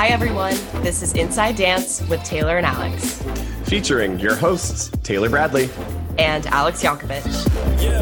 Hi, everyone. This is Inside Dance with Taylor and Alex. Featuring your hosts, Taylor Bradley and Alex Yankovic. Yeah,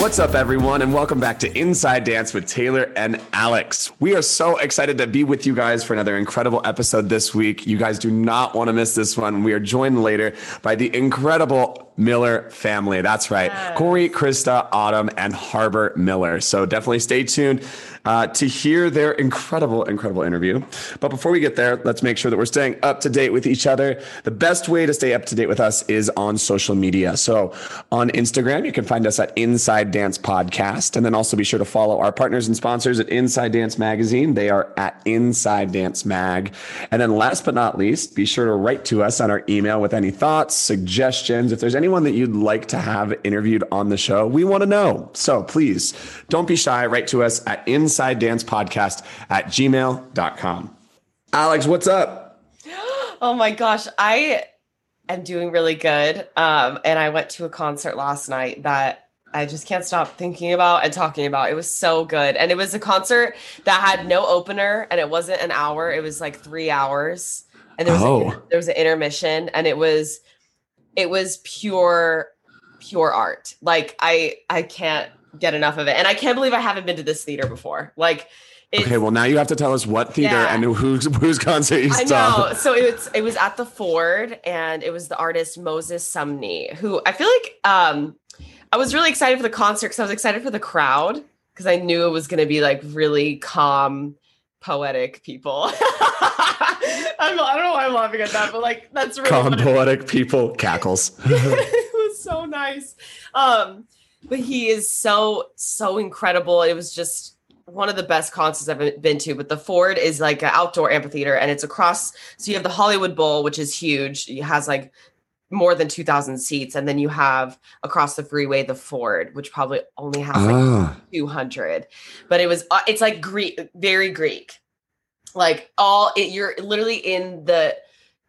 What's up, everyone, and welcome back to Inside Dance with Taylor and Alex. We are so excited to be with you guys for another incredible episode this week. You guys do not want to miss this one. We are joined later by the incredible Miller family. That's right. Yes. Corey, Krista, Autumn, and Harbor Miller. So definitely stay tuned uh, to hear their incredible, incredible interview. But before we get there, let's make sure that we're staying up to date with each other. The best way to stay up to date with us is on social media. So on Instagram, you can find us at Inside Dance Podcast. And then also be sure to follow our partners and sponsors at Inside Dance Magazine. They are at Inside Dance Mag. And then last but not least, be sure to write to us on our email with any thoughts, suggestions. If there's anyone that you'd like to have interviewed on the show, we want to know. So please don't be shy. Write to us at Inside dance podcast at gmail.com. Alex, what's up? Oh my gosh. I am doing really good. Um, and I went to a concert last night that I just can't stop thinking about and talking about. It was so good. And it was a concert that had no opener and it wasn't an hour, it was like three hours. And there was, oh. a, there was an intermission and it was it was pure pure art. Like I I can't get enough of it. And I can't believe I haven't been to this theater before. Like, okay, well now you have to tell us what theater yeah. and who's whose concert you I saw. know. So it was it was at the Ford, and it was the artist Moses Sumney, who I feel like um I was really excited for the concert because I was excited for the crowd because I knew it was going to be like really calm, poetic people. I'm, I do not know why I'm laughing at that, but like that's really calm, poetic people cackles. it was so nice. Um, but he is so so incredible. It was just one of the best concerts I've been to. But the Ford is like an outdoor amphitheater, and it's across. So you have the Hollywood Bowl, which is huge. It has like more than 2000 seats and then you have across the freeway the ford which probably only has like ah. 200 but it was uh, it's like greek very greek like all it, you're literally in the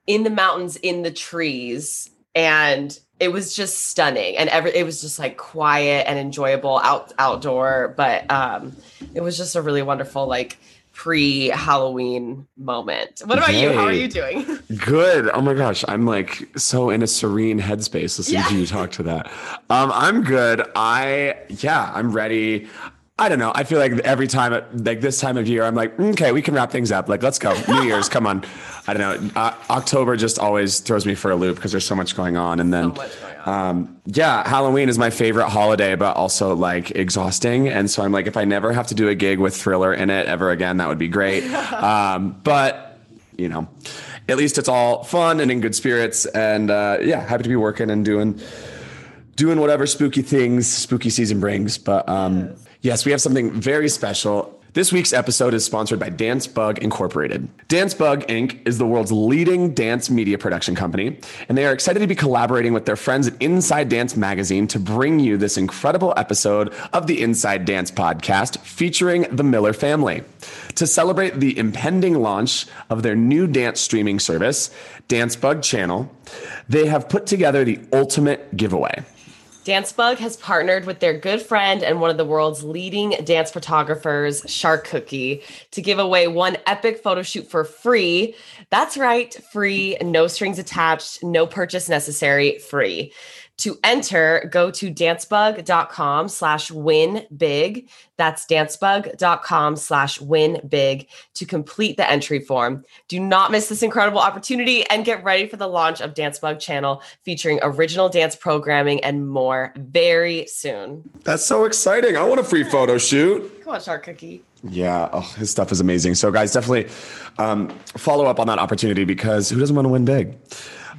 in the mountains in the trees and it was just stunning and every it was just like quiet and enjoyable out outdoor but um it was just a really wonderful like pre Halloween moment. What about you? How are you doing? Good. Oh my gosh, I'm like so in a serene headspace listening yeah. to you talk to that. Um, I'm good. I yeah, I'm ready. I don't know. I feel like every time, like this time of year, I'm like, okay, we can wrap things up. Like, let's go. New Year's, come on. I don't know. Uh, October just always throws me for a loop because there's so much going on. And then, so um, yeah, Halloween is my favorite holiday, but also like exhausting. And so I'm like, if I never have to do a gig with Thriller in it ever again, that would be great. um, but, you know, at least it's all fun and in good spirits. And uh, yeah, happy to be working and doing doing whatever spooky things spooky season brings. But um, yes. Yes, we have something very special. This week's episode is sponsored by Dance Bug Incorporated. Dance Bug Inc. is the world's leading dance media production company, and they are excited to be collaborating with their friends at Inside Dance Magazine to bring you this incredible episode of the Inside Dance podcast featuring the Miller family. To celebrate the impending launch of their new dance streaming service, Dance Bug Channel, they have put together the ultimate giveaway. Dancebug has partnered with their good friend and one of the world's leading dance photographers, Shark Cookie, to give away one epic photo shoot for free. That's right, free, no strings attached, no purchase necessary, free. To enter, go to dancebug.com slash win big. That's dancebug.com slash win big to complete the entry form. Do not miss this incredible opportunity and get ready for the launch of Dancebug channel featuring original dance programming and more very soon. That's so exciting. I want a free photo shoot. Come on, Shark Cookie. Yeah, oh, his stuff is amazing. So, guys, definitely um, follow up on that opportunity because who doesn't want to win big?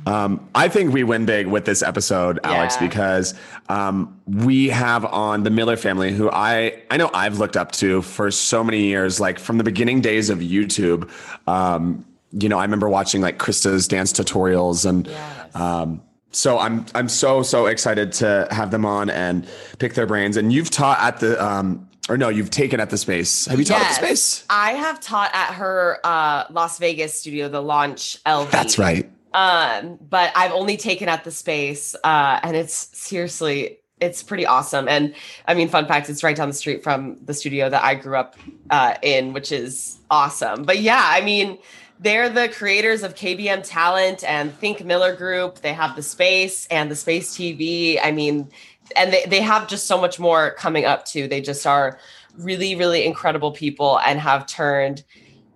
Um, I think we win big with this episode, Alex, yeah. because um, we have on the Miller family, who I I know I've looked up to for so many years, like from the beginning days of YouTube. Um, you know, I remember watching like Krista's dance tutorials, and yes. Um, so I'm I'm so so excited to have them on and pick their brains. And you've taught at the um, or no, you've taken at the space. Have you taught yes, at the space? I have taught at her uh, Las Vegas studio, the Launch LV. That's right. Um, but I've only taken at the space, uh, and it's seriously it's pretty awesome. And I mean, fun fact, it's right down the street from the studio that I grew up uh, in, which is awesome. But yeah, I mean, they're the creators of KBM Talent and Think Miller Group. They have the space and the space TV. I mean, and they, they have just so much more coming up too. They just are really, really incredible people and have turned,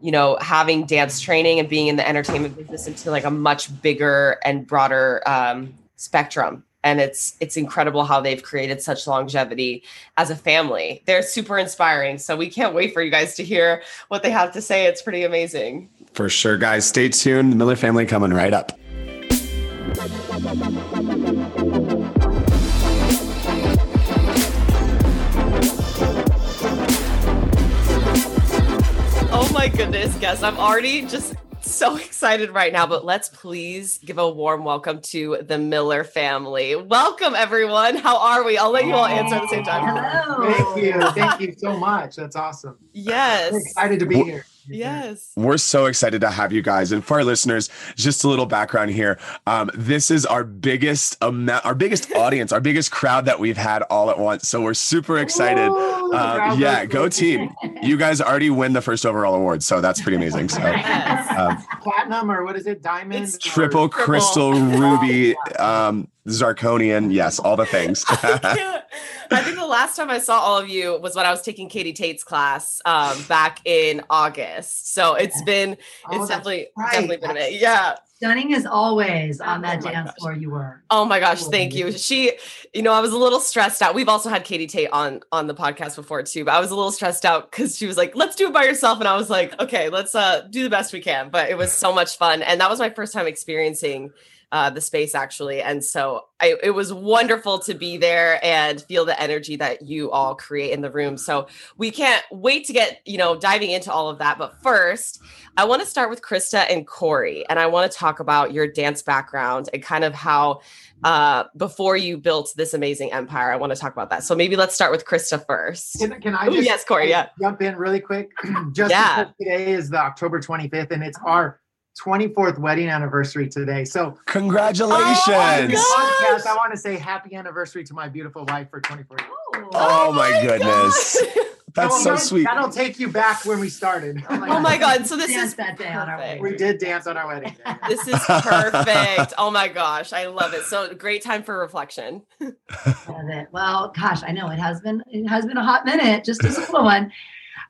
you know, having dance training and being in the entertainment business into like a much bigger and broader um, spectrum. And it's it's incredible how they've created such longevity as a family. They're super inspiring. So we can't wait for you guys to hear what they have to say. It's pretty amazing. For sure guys. Stay tuned. The miller family coming right up goodness guess i'm already just so excited right now, but let's please give a warm welcome to the Miller family. Welcome, everyone. How are we? I'll let you all answer at the same time. Hello. Thank you. Thank you so much. That's awesome. Yes. I'm excited to be here. Yes. We're so excited to have you guys. And for our listeners, just a little background here. Um, this is our biggest amount, our biggest audience, our biggest crowd that we've had all at once. So we're super excited. Ooh, um, yeah, go team. You guys already win the first overall award. So that's pretty amazing. So um, platinum or what is it? Diamond? It's triple, crystal, ruby, zirconian. Yes, all the things. I think the last time I saw all of you was when I was taking Katie Tate's class um, back in August. So it's been, it's oh, definitely, right. definitely been a minute. Yeah. Stunning as always on that oh dance gosh. floor you were. Oh my gosh, thank you. She, you know, I was a little stressed out. We've also had Katie Tate on on the podcast before too, but I was a little stressed out because she was like, let's do it by yourself. And I was like, okay, let's uh do the best we can. But it was so much fun. And that was my first time experiencing uh, the space actually. And so I, it was wonderful to be there and feel the energy that you all create in the room. So we can't wait to get, you know, diving into all of that. But first, I want to start with Krista and Corey. And I want to talk about your dance background and kind of how uh, before you built this amazing empire. I want to talk about that. So maybe let's start with Krista first. Can, can I just Ooh, yes, Corey, yeah. jump in really quick? just yeah. today is the October 25th and it's our 24th wedding anniversary today. So uh, congratulations. Oh podcast, I want to say happy anniversary to my beautiful wife for 24 years. Oh, oh my, my goodness. That's so sweet. That'll take you back when we started. Oh my, oh my god! So this is that day on our wedding. We did dance on our wedding day. This is perfect. oh my gosh, I love it. So great time for reflection. love it. Well, gosh, I know it has been it has been a hot minute, just as a little one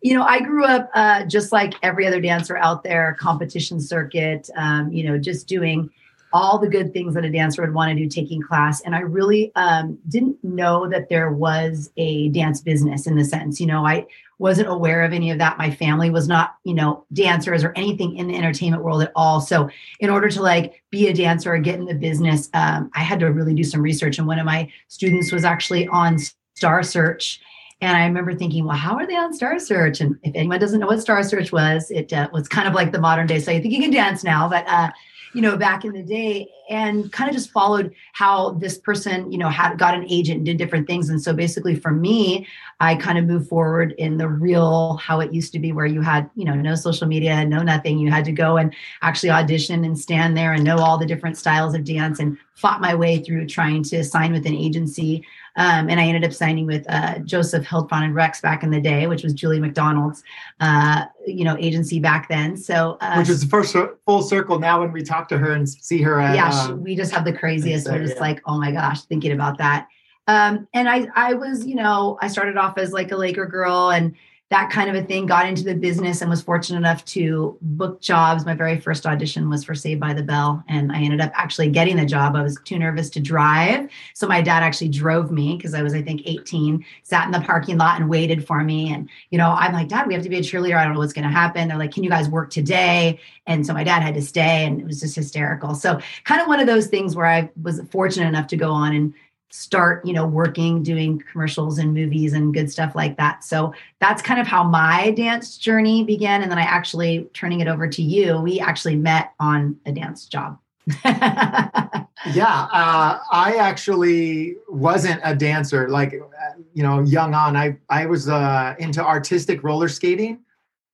you know, I grew up uh, just like every other dancer out there, competition circuit, um, you know, just doing all the good things that a dancer would want to do taking class. And I really um, didn't know that there was a dance business in the sense, you know, I wasn't aware of any of that. My family was not, you know, dancers or anything in the entertainment world at all. So in order to like be a dancer or get in the business, um, I had to really do some research. And one of my students was actually on Star Search and I remember thinking, well, how are they on Star Search? And if anyone doesn't know what Star Search was, it uh, was kind of like the modern day. So you think you can dance now, but uh, you know, back in the day, and kind of just followed how this person, you know, had got an agent and did different things. And so basically, for me, I kind of moved forward in the real how it used to be, where you had, you know, no social media, no nothing. You had to go and actually audition and stand there and know all the different styles of dance and fought my way through trying to sign with an agency um, and I ended up signing with uh, Joseph Heldfond and Rix back in the day, which was Julie McDonald's, uh, you know, agency back then. So, uh, which is the first full circle now when we talk to her and see her. At, yeah, she, um, we just have the craziest. We're just yeah. like, oh my gosh, thinking about that. Um, and I, I was, you know, I started off as like a Laker girl and that kind of a thing, got into the business and was fortunate enough to book jobs. My very first audition was for Saved by the Bell, and I ended up actually getting the job. I was too nervous to drive. So my dad actually drove me because I was, I think, 18, sat in the parking lot and waited for me. And, you know, I'm like, Dad, we have to be a cheerleader. I don't know what's going to happen. They're like, Can you guys work today? And so my dad had to stay, and it was just hysterical. So, kind of one of those things where I was fortunate enough to go on and start you know working doing commercials and movies and good stuff like that. So that's kind of how my dance journey began. And then i actually turning it over to you we actually met on a dance job. Yeah uh, i actually wasn't a dancer. Like you know young on i i was uh, into artistic roller skating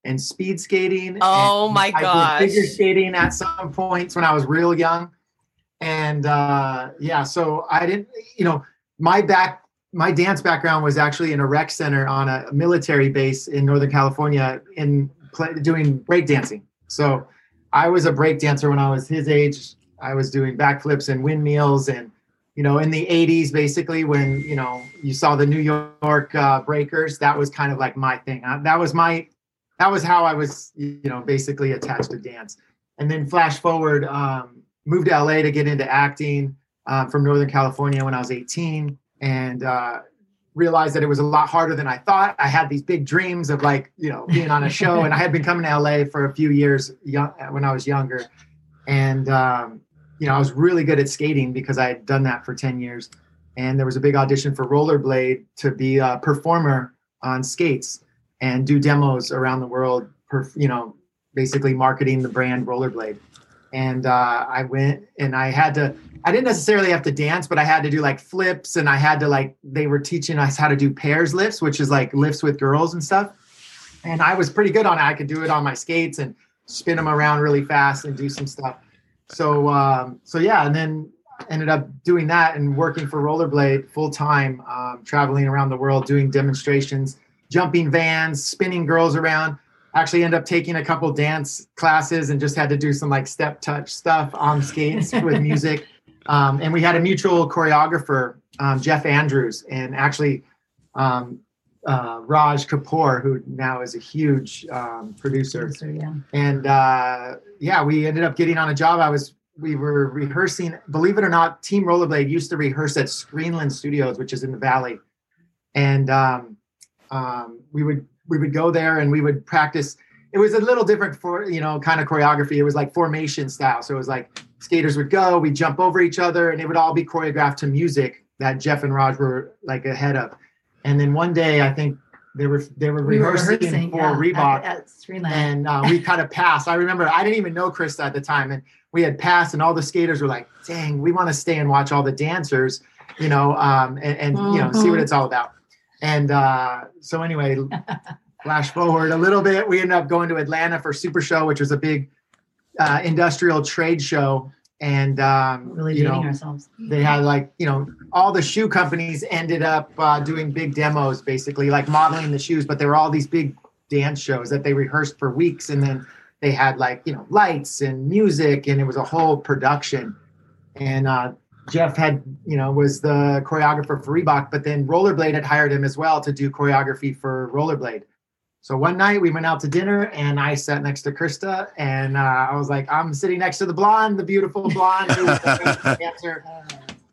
and speed skating. Oh my god figure skating at some points when i was real young and uh, yeah, so I didn't, you know, my back my dance background was actually in a rec center on a military base in Northern California in play, doing breakdancing. So I was a break dancer when I was his age. I was doing backflips and windmills and you know in the 80s basically when you know you saw the New York uh, breakers that was kind of like my thing. Uh, that was my that was how I was you know basically attached to dance. And then flash forward um, moved to LA to get into acting um, from Northern California when I was 18 and uh, realized that it was a lot harder than I thought. I had these big dreams of like, you know, being on a show, and I had been coming to LA for a few years young, when I was younger. And, um, you know, I was really good at skating because I had done that for 10 years. And there was a big audition for Rollerblade to be a performer on skates and do demos around the world, per, you know, basically marketing the brand Rollerblade. And uh, I went and I had to I didn't necessarily have to dance, but I had to do like flips and I had to like they were teaching us how to do pairs lifts, which is like lifts with girls and stuff. And I was pretty good on it. I could do it on my skates and spin them around really fast and do some stuff. So um, so yeah, and then ended up doing that and working for Rollerblade full time, um, traveling around the world doing demonstrations, jumping vans, spinning girls around actually end up taking a couple dance classes and just had to do some like step touch stuff on skates with music. Um, and we had a mutual choreographer, um, Jeff Andrews, and actually um, uh, Raj Kapoor, who now is a huge um, producer. producer yeah. And uh, yeah, we ended up getting on a job. I was we were rehearsing. Believe it or not, Team Rollerblade used to rehearse at Screenland Studios, which is in the Valley, and um, um, we would we would go there and we would practice it was a little different for you know kind of choreography. It was like formation style. So it was like skaters would go, we jump over each other, and it would all be choreographed to music that Jeff and Raj were like ahead of. And then one day, I think they were they were we rehearsing, were rehearsing for yeah, Reebok, at, at and uh, we kind of passed. I remember I didn't even know Krista at the time, and we had passed, and all the skaters were like, "Dang, we want to stay and watch all the dancers, you know, um, and, and mm-hmm. you know, see what mm-hmm. it's all about." And uh, so anyway, flash forward a little bit, we ended up going to Atlanta for Super Show, which was a big uh, industrial trade show. And um, really you know, ourselves. They had like you know all the shoe companies ended up uh, doing big demos, basically like modeling the shoes. But there were all these big dance shows that they rehearsed for weeks, and then they had like you know lights and music, and it was a whole production. And uh, Jeff had, you know, was the choreographer for Reebok, but then Rollerblade had hired him as well to do choreography for Rollerblade. So one night we went out to dinner and I sat next to Krista and uh, I was like, I'm sitting next to the blonde, the beautiful blonde who was the dancer.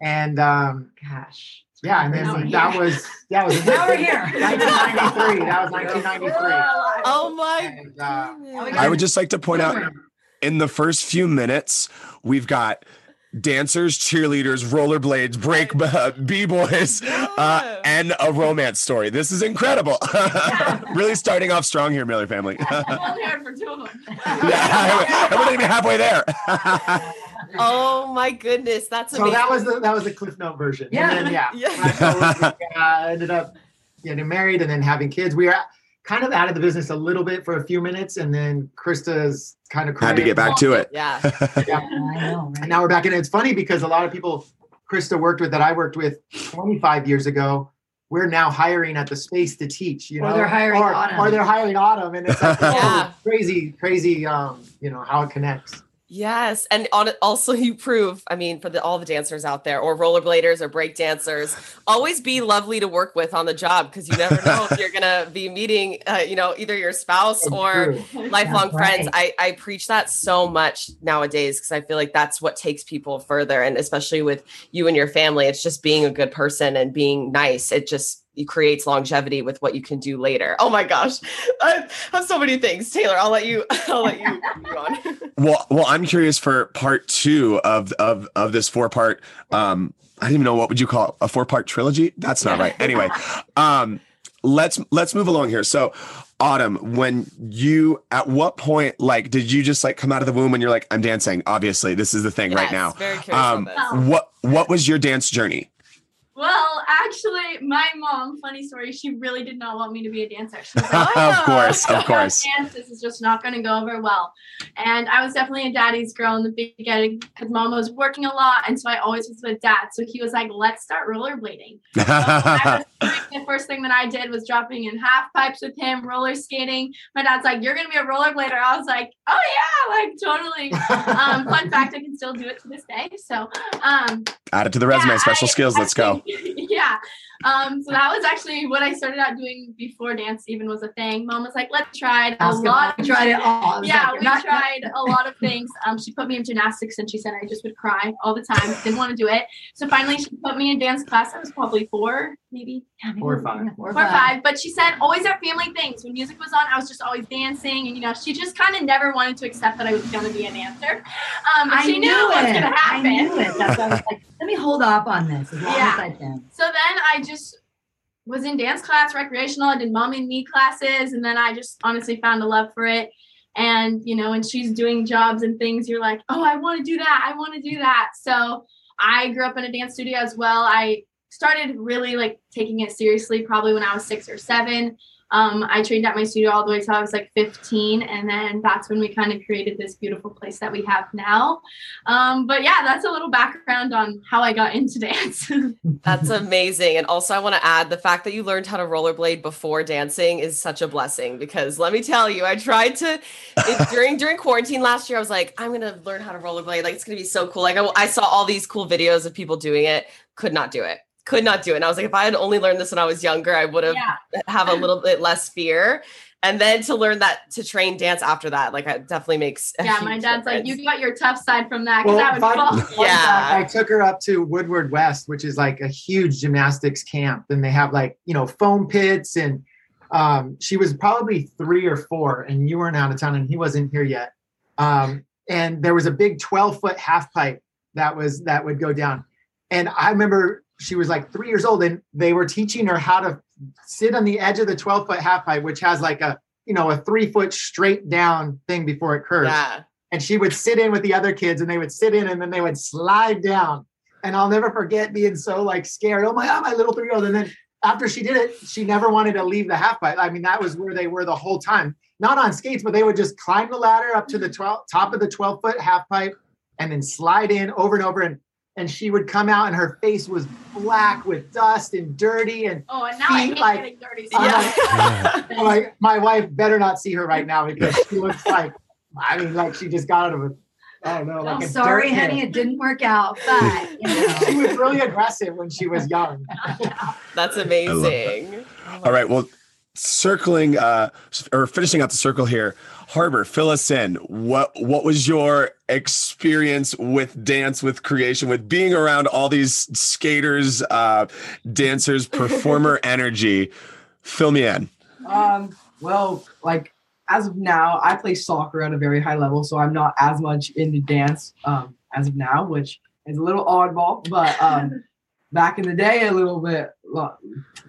And um, gosh. Yeah, and then that was that was now we're here. 1993. That was 1993. Oh my! And, uh, I would just like to point out in the first few minutes, we've got dancers, cheerleaders, rollerblades, break uh, b-boys, uh, and a romance story. This is incredible. really starting off strong here, Miller family. I'm for two of them. yeah, we're not even halfway there. oh my goodness, that's amazing. So that was the that was the Cliff Note version. Yeah, and then, yeah. yeah. uh, ended up getting married and then having kids. We were kind of out of the business a little bit for a few minutes, and then Krista's kind of had to get back to it. Yeah, yeah. I know. Right? And now we're back in. It's funny because a lot of people Krista worked with that I worked with 25 years ago. We're now hiring at the space to teach. You know, or they're hiring or, Autumn, or they're hiring Autumn, and it's like, yeah. crazy, crazy. Um, you know how it connects. Yes, and on also you prove. I mean, for the all the dancers out there, or rollerbladers, or break dancers, always be lovely to work with on the job because you never know if you're gonna be meeting, uh, you know, either your spouse or lifelong friends. I I preach that so much nowadays because I feel like that's what takes people further, and especially with you and your family, it's just being a good person and being nice. It just it creates longevity with what you can do later. Oh my gosh, I have so many things. Taylor, I'll let you. I'll let you go on. well, well, I'm curious for part two of of of this four part. Um, I don't even know what would you call it, a four part trilogy. That's not right. Anyway, um, let's let's move along here. So, Autumn, when you at what point like did you just like come out of the womb and you're like I'm dancing? Obviously, this is the thing yes, right now. Very curious um, What what was your dance journey? Well, actually, my mom, funny story, she really did not want me to be a dancer. She was like, of course, of course. dance, this is just not going to go over well. And I was definitely a daddy's girl in the beginning because mom was working a lot. And so I always was with dad. So he was like, let's start rollerblading. So was the first thing that I did was dropping in half pipes with him, roller skating. My dad's like, you're going to be a rollerblader. I was like, oh, yeah, like totally. Um, fun fact, I can still do it to this day. So, um, Add it to the resume. yeah, Special I skills. Let's go. Actually- yeah. Um, so that was actually what I started out doing before dance even was a thing. Mom was like, let's try it. A lot. I tried it all. Yeah, like, we not- tried a lot of things. Um, she put me in gymnastics and she said I just would cry all the time. Didn't want to do it. So finally she put me in dance class. I was probably four, maybe Yeah, maybe Four or five. Four or four or five. five. But she said always at family things. When music was on, I was just always dancing. And you know, she just kind of never wanted to accept that I was gonna be an dancer. Um, I she knew knew what was it. gonna happen. I knew it. That's why I was like, let me hold off on this as long Yeah. as I can. So then I just was in dance class, recreational. I did mommy and me classes, and then I just honestly found a love for it. And you know, when she's doing jobs and things, you're like, oh, I want to do that. I want to do that. So I grew up in a dance studio as well. I started really like taking it seriously probably when I was six or seven. Um, I trained at my studio all the way till I was like 15, and then that's when we kind of created this beautiful place that we have now. Um, but yeah, that's a little background on how I got into dance. That's amazing. And also, I want to add the fact that you learned how to rollerblade before dancing is such a blessing because let me tell you, I tried to it, during during quarantine last year. I was like, I'm gonna learn how to rollerblade. Like, it's gonna be so cool. Like, I, I saw all these cool videos of people doing it. Could not do it. Could not do it. And I was like, if I had only learned this when I was younger, I would have yeah. have a little bit less fear. And then to learn that to train dance after that, like, it definitely makes. a Yeah, my huge dad's like, you got your tough side from that because Well, I would fun- fall. Yeah. I took her up to Woodward West, which is like a huge gymnastics camp, and they have like you know foam pits, and um, she was probably three or four, and you weren't out of town, and he wasn't here yet. Um, and there was a big twelve foot half pipe that was that would go down, and I remember she was like three years old, and they were teaching her how to sit on the edge of the twelve foot half pipe, which has like a you know a three foot straight down thing before it curves. Yeah. and she would sit in with the other kids and they would sit in and then they would slide down. And i'll never forget being so like scared. Oh my god my little three-year-old. And then after she did it she never wanted to leave the half pipe. I mean that was where they were the whole time. Not on skates but they would just climb the ladder up to the 12 top of the 12 foot half pipe and then slide in over and over. And and she would come out and her face was black with dust and dirty and Oh, and now I Feet hate like- getting dirty. Yeah. I'm like my wife better not see her right now because she looks like I mean like she just got out of a oh no like I'm sorry, dirt pit. honey, it didn't work out, but you she was really aggressive when she was young. That's amazing. All right. Well, circling uh or finishing out the circle here, Harbor, fill us in. What what was your experience with dance, with creation, with being around all these skaters, uh, dancers, performer energy? Fill me in. Um, well, like as of now, I play soccer at a very high level, so I'm not as much into dance um, as of now, which is a little oddball. But um, back in the day, a little bit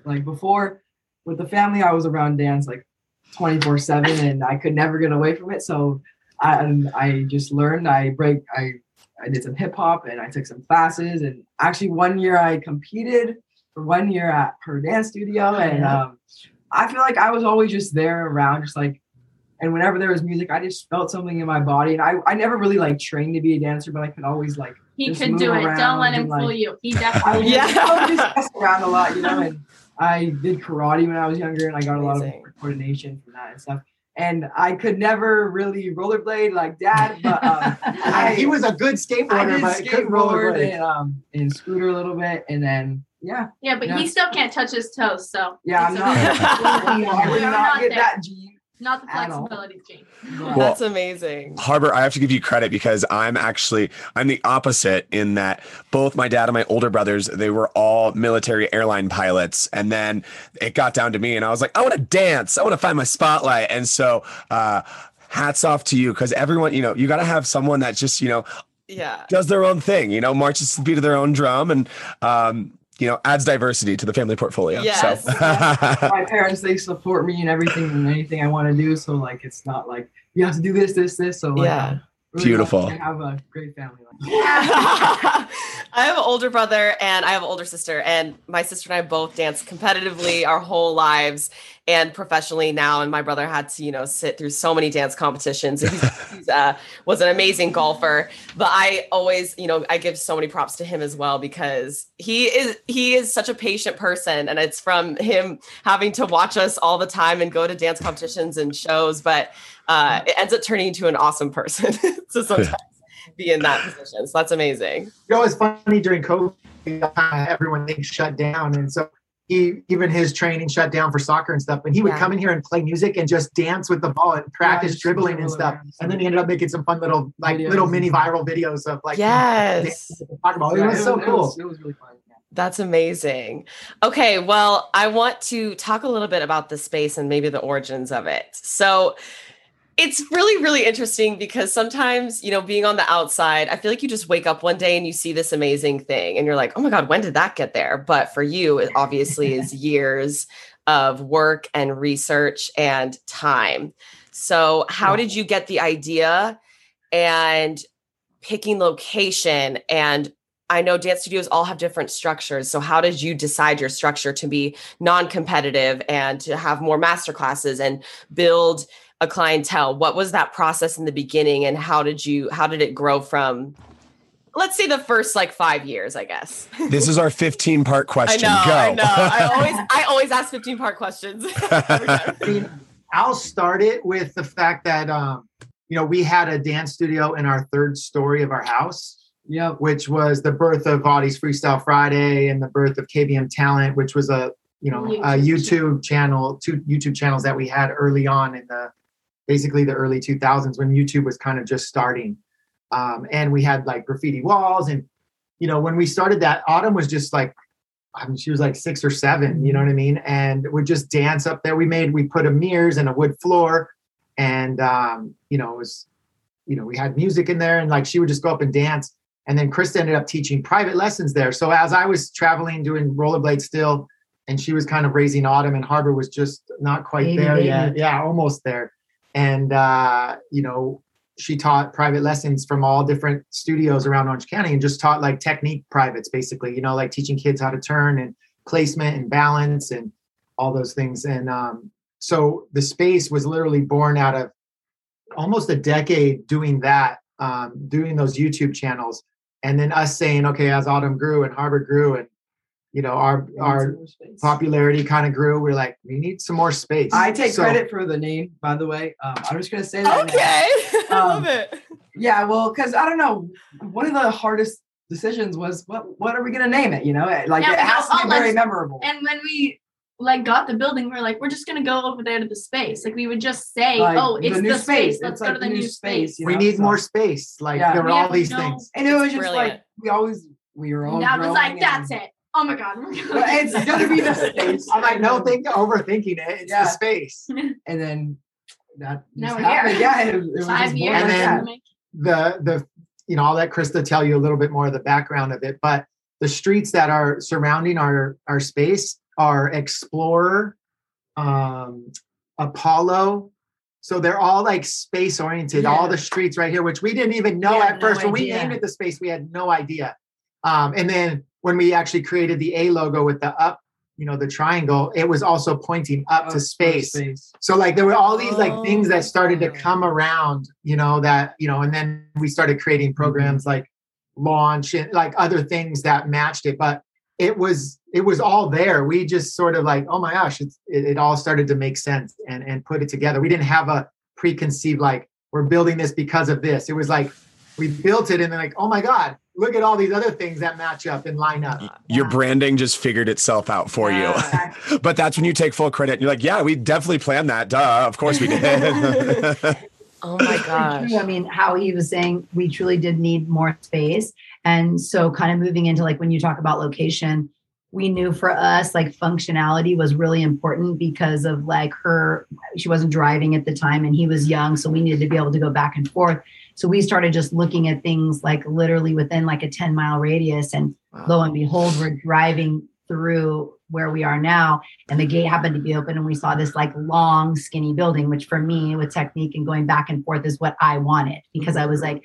like before with the family, I was around dance like 24 seven, and I could never get away from it. So I I just learned. I break. I I did some hip hop, and I took some classes. And actually, one year I competed for one year at her dance studio, and um, I feel like I was always just there around, just like, and whenever there was music, I just felt something in my body. And I, I never really like trained to be a dancer, but I could always like, He could do it. Don't let him and, like- fool you. He definitely was, Yeah. I was just mess around a lot, you know. And I did karate when I was younger, and I got a lot of coordination from that and stuff. And I could never really rollerblade like dad, but um, I, he was a good I skateboarder, did but couldn't skateboard rollerblade. and um and scooter a little bit, and then yeah, Yeah, but Yeah. he still can't touch his toes. So yeah, I'm not. I did We're not not get there. that gene. Not the flexibility gene. but- That's amazing. Harbor, I have to give you credit because I'm actually I'm the opposite in that both my dad and my older brothers they were all military airline pilots, and then it got down to me, and I was like, I want to dance, I want to find my spotlight, and so uh, hats off to you because everyone, you know, you got to have someone that just you know Yeah. does their own thing, you know, marches to the beat of their own drum, and um, you know adds diversity to the family portfolio. Yes. So. my parents they support me in everything and anything I want to do. So like it's not like you have to do this, this, this. So like, Yeah. I'm really Beautiful. lucky to have a great family. Like I I have an older brother and I have an older sister, and my sister and I both dance competitively our whole lives and professionally now. And my brother had to, you know, sit through so many dance competitions. He he's uh, was an amazing golfer, but I always, you know, I give so many props to him as well because he is he is such a patient person, and it's from him having to watch us all the time and go to dance competitions and shows, but uh, it ends up turning into an awesome person. so sometimes be in that position. So that's amazing. You know, it's funny during COVID, uh, everyone things shut down, and so he even his training shut down for soccer and stuff. And he would Yeah. come in here and play music and just dance with the ball and practice just dribbling and stuff. around. And then he ended up making some fun little like Videos little mini viral videos of like Yes. talking about. It Yeah, was so it cool. was- it was really fun. That's amazing. Okay, well, I want to talk a little bit about the space and maybe the origins of it. So, it's really, really interesting because sometimes, you know, being on the outside, I feel like you just wake up one day and you see this amazing thing and you're like, oh my God, when did that get there? But for you, it obviously is years of work and research and time. So, how did you get the idea and picking location and I know dance studios all have different structures. So how did you decide your structure to be non-competitive and to have more master classes and build a clientele? What was that process in the beginning and how did you how did it grow from let's say the first like 5 years, I guess. This is our 15 part I question. know, Go. I know. I always I always ask 15 part questions. I mean, I'll start it with the fact that um, you know we had a dance studio in our third story of our house. Yep. which was the birth of Audie's Freestyle Friday and the birth of KBM Talent, which was a you know a YouTube YouTube channel, two YouTube channels that we had early on in the basically the early 2000s when YouTube was kind of just starting. Um, and we had like graffiti walls, and you know when we started that, Autumn was just like. I mean, she was like six or seven, you know what I mean? And would just dance up there. We made, we put a mirrors and a wood floor, and um, you know, it was, you know, we had music in there, and like she would just go up and dance. And then Krista ended up teaching private lessons there. So as I was traveling, doing rollerblade still, and she was kind of raising Autumn, and Harbor was just not quite there baby. yet. Yeah, almost there. And uh, you know, she taught private lessons from all different studios around Orange County, and just taught like technique privates, basically. You know, like teaching kids how to turn and placement and balance and all those things. And um, so the space was literally born out of almost a decade doing that, um, doing those YouTube channels, and then us saying, okay, as Autumn grew and Harbor grew, and you know our our popularity kind of grew, we're like, we need some more space. I take So- credit for the name, by the way. Um, I'm just gonna say that. now. okay. I love Um, it. Yeah, well, because I don't know, one of the hardest decisions was what what are we gonna name it? You know, like Yeah, it has to be "Oh, very let's- memorable. And when we like got the building, we are like, we're just gonna go over there to the space. Like we would just say, Like, oh, it's the, new space. space. Let's It's go like to the the new new space. space, you we need so- more space. Like Yeah. there were We all these no- things. and it was just brilliant. like we always we were all. That was like, that's and- it. Oh my god, we're going. Well, it's gonna be the space. I'm like, no, think overthinking it. It's Yeah. the space. And then that Now we're here. Yeah, it, it was Five years. And then- the the you know I'll let Krista tell you a little bit more of the background of it, but the streets that are surrounding our our space are Explorer, um, Apollo. So they're all like space oriented. All the streets right here, which we didn't even know We had at first. no when we idea. named it the space, we had no idea. Um, and then when we actually created the A logo with the up, you know, the triangle, it was also pointing up Oh, to space. space. So like there were all these like things that started to Oh. come around, you know, that, you know, and then we started creating mm-hmm. programs like launch and like other things that matched it. But it was it was all there. We just sort of like, oh my gosh, it's, it, it all started to make sense and and put it together. We didn't have a preconceived like we're building this because of this. It was like we built it and then like, oh my God, look at all these other things that match up and line up. Your Yeah. branding just figured itself out for you. But that's when you take full credit. You're like, yeah, we definitely planned that. Duh, of course we did. Oh my gosh. I mean, how he was saying, we truly did need more space. And so, kind of moving into like when you talk about location, we knew for us, like functionality was really important because of like her, she wasn't driving at the time and he was young. So, we needed to be able to go back and forth. So, we started just looking at things like literally within like a 10 mile radius. And lo and behold, we're driving through where we are now. And the gate happened to be open, and we saw this like long, skinny building, which for me, with technique and going back and forth, is what I wanted because I was like,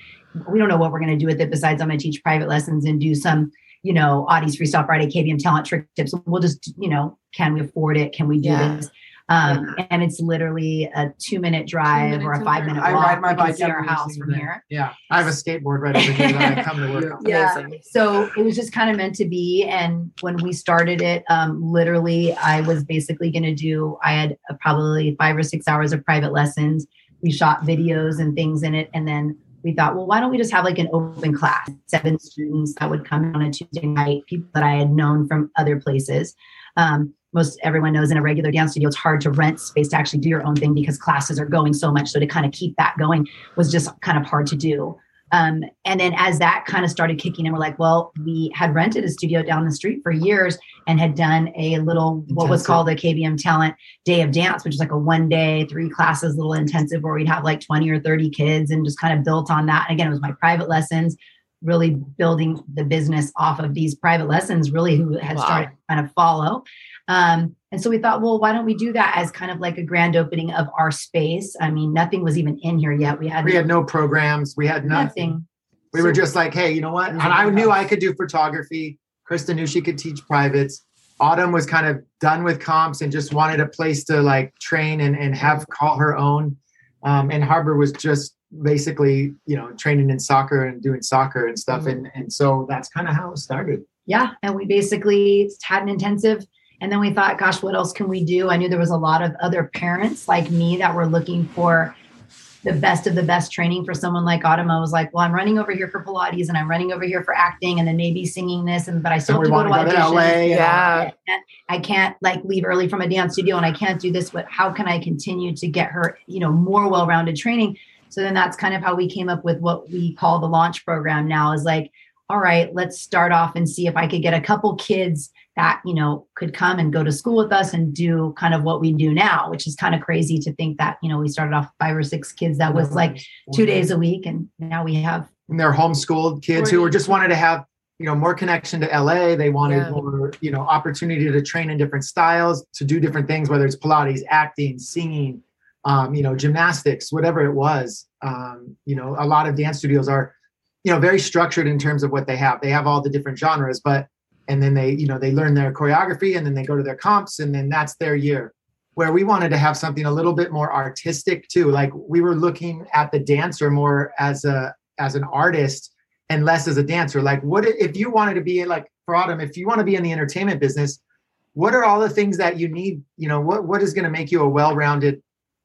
we don't know what we're going to do with it besides I'm going to teach private lessons and do some you know, Audie's Freestyle Friday, KBM Talent Trick Tips. We'll just, you know, can we afford it? Can we do Yeah. this? Um, and it's literally a two minute drive minutes or a five minute I walk. ride my bike see our house from day. here. Yeah. I have a skateboard right over here that I come to work on. Yeah. Amazing. So it was just kind of meant to be. And when we started it, um, literally, I was basically going to do, I had probably five or six hours of private lessons. We shot videos and things in it. And then we thought, well, why don't we just have like an open class, seven students that would come on a Tuesday night, people that I had known from other places. Um, most everyone knows in a regular dance studio, it's hard to rent space to actually do your own thing because classes are going so much. So to kind of keep that going was just kind of hard to do. Um, and then as that kind of started kicking in, we're like, well, we had rented a studio down the street for years and had done a little what was called a KBM Talent Day of Dance, which is like a one day, three classes little intensive where we'd have like 20 or 30 kids and just kind of built on that. And again, it was my private lessons, really building the business off of these private lessons, really who had Wow. started kind of follow. Um, and so we thought, well, why don't we do that as kind of like a grand opening of our space? I mean, nothing was even in here yet. We had, We had no programs. We had nothing. nothing. We were just like, hey, you know what? And I knew. I could do photography. Krista knew she could teach privates. Autumn was kind of done with comps and just wanted a place to like train and, and have call her own. Um, and Harbor was just basically, you know, training in soccer and doing soccer and stuff. Mhm. And and so that's kind of how it started. yeah and we basically had an intensive and then we thought gosh what else can we do i knew there was a lot of other parents like me that were looking for the best of the best training for someone like autumn i was like well i'm running over here for pilates and i'm running over here for acting and then maybe singing this and but i still And have to go want to to go to auditions LA. Yeah. I can't like leave early from a dance studio and I can't do this, but how can I continue to get her, you know, more well-rounded training? So then that's kind of how we came up with what we call the launch program now is like, all right, let's start off and see if I could get a couple kids that, you know, could come and go to school with us and do kind of what we do now, which is kind of crazy to think that, you know, we started off five or six kids that was like two days a week and now we have And they're homeschooled kids who were just wanted to have, you know, more connection to LA. They wanted Yeah. more, you know, opportunity to train in different styles, to do different things, whether it's Pilates, acting, singing, um, you know, gymnastics, whatever it was. Um, you know, a lot of dance studios are, you know, very structured in terms of what they have. They have all the different genres, but and then they, you know, they learn their choreography and then they go to their comps and then that's their year. Where we wanted to have something a little bit more artistic too. Like we were looking at the dancer more as a as an artist and less as a dancer. Like, what if you wanted to be like for Autumn? If you want to be in the entertainment business, what are all the things that you need? You know, what what is going to make you a well-rounded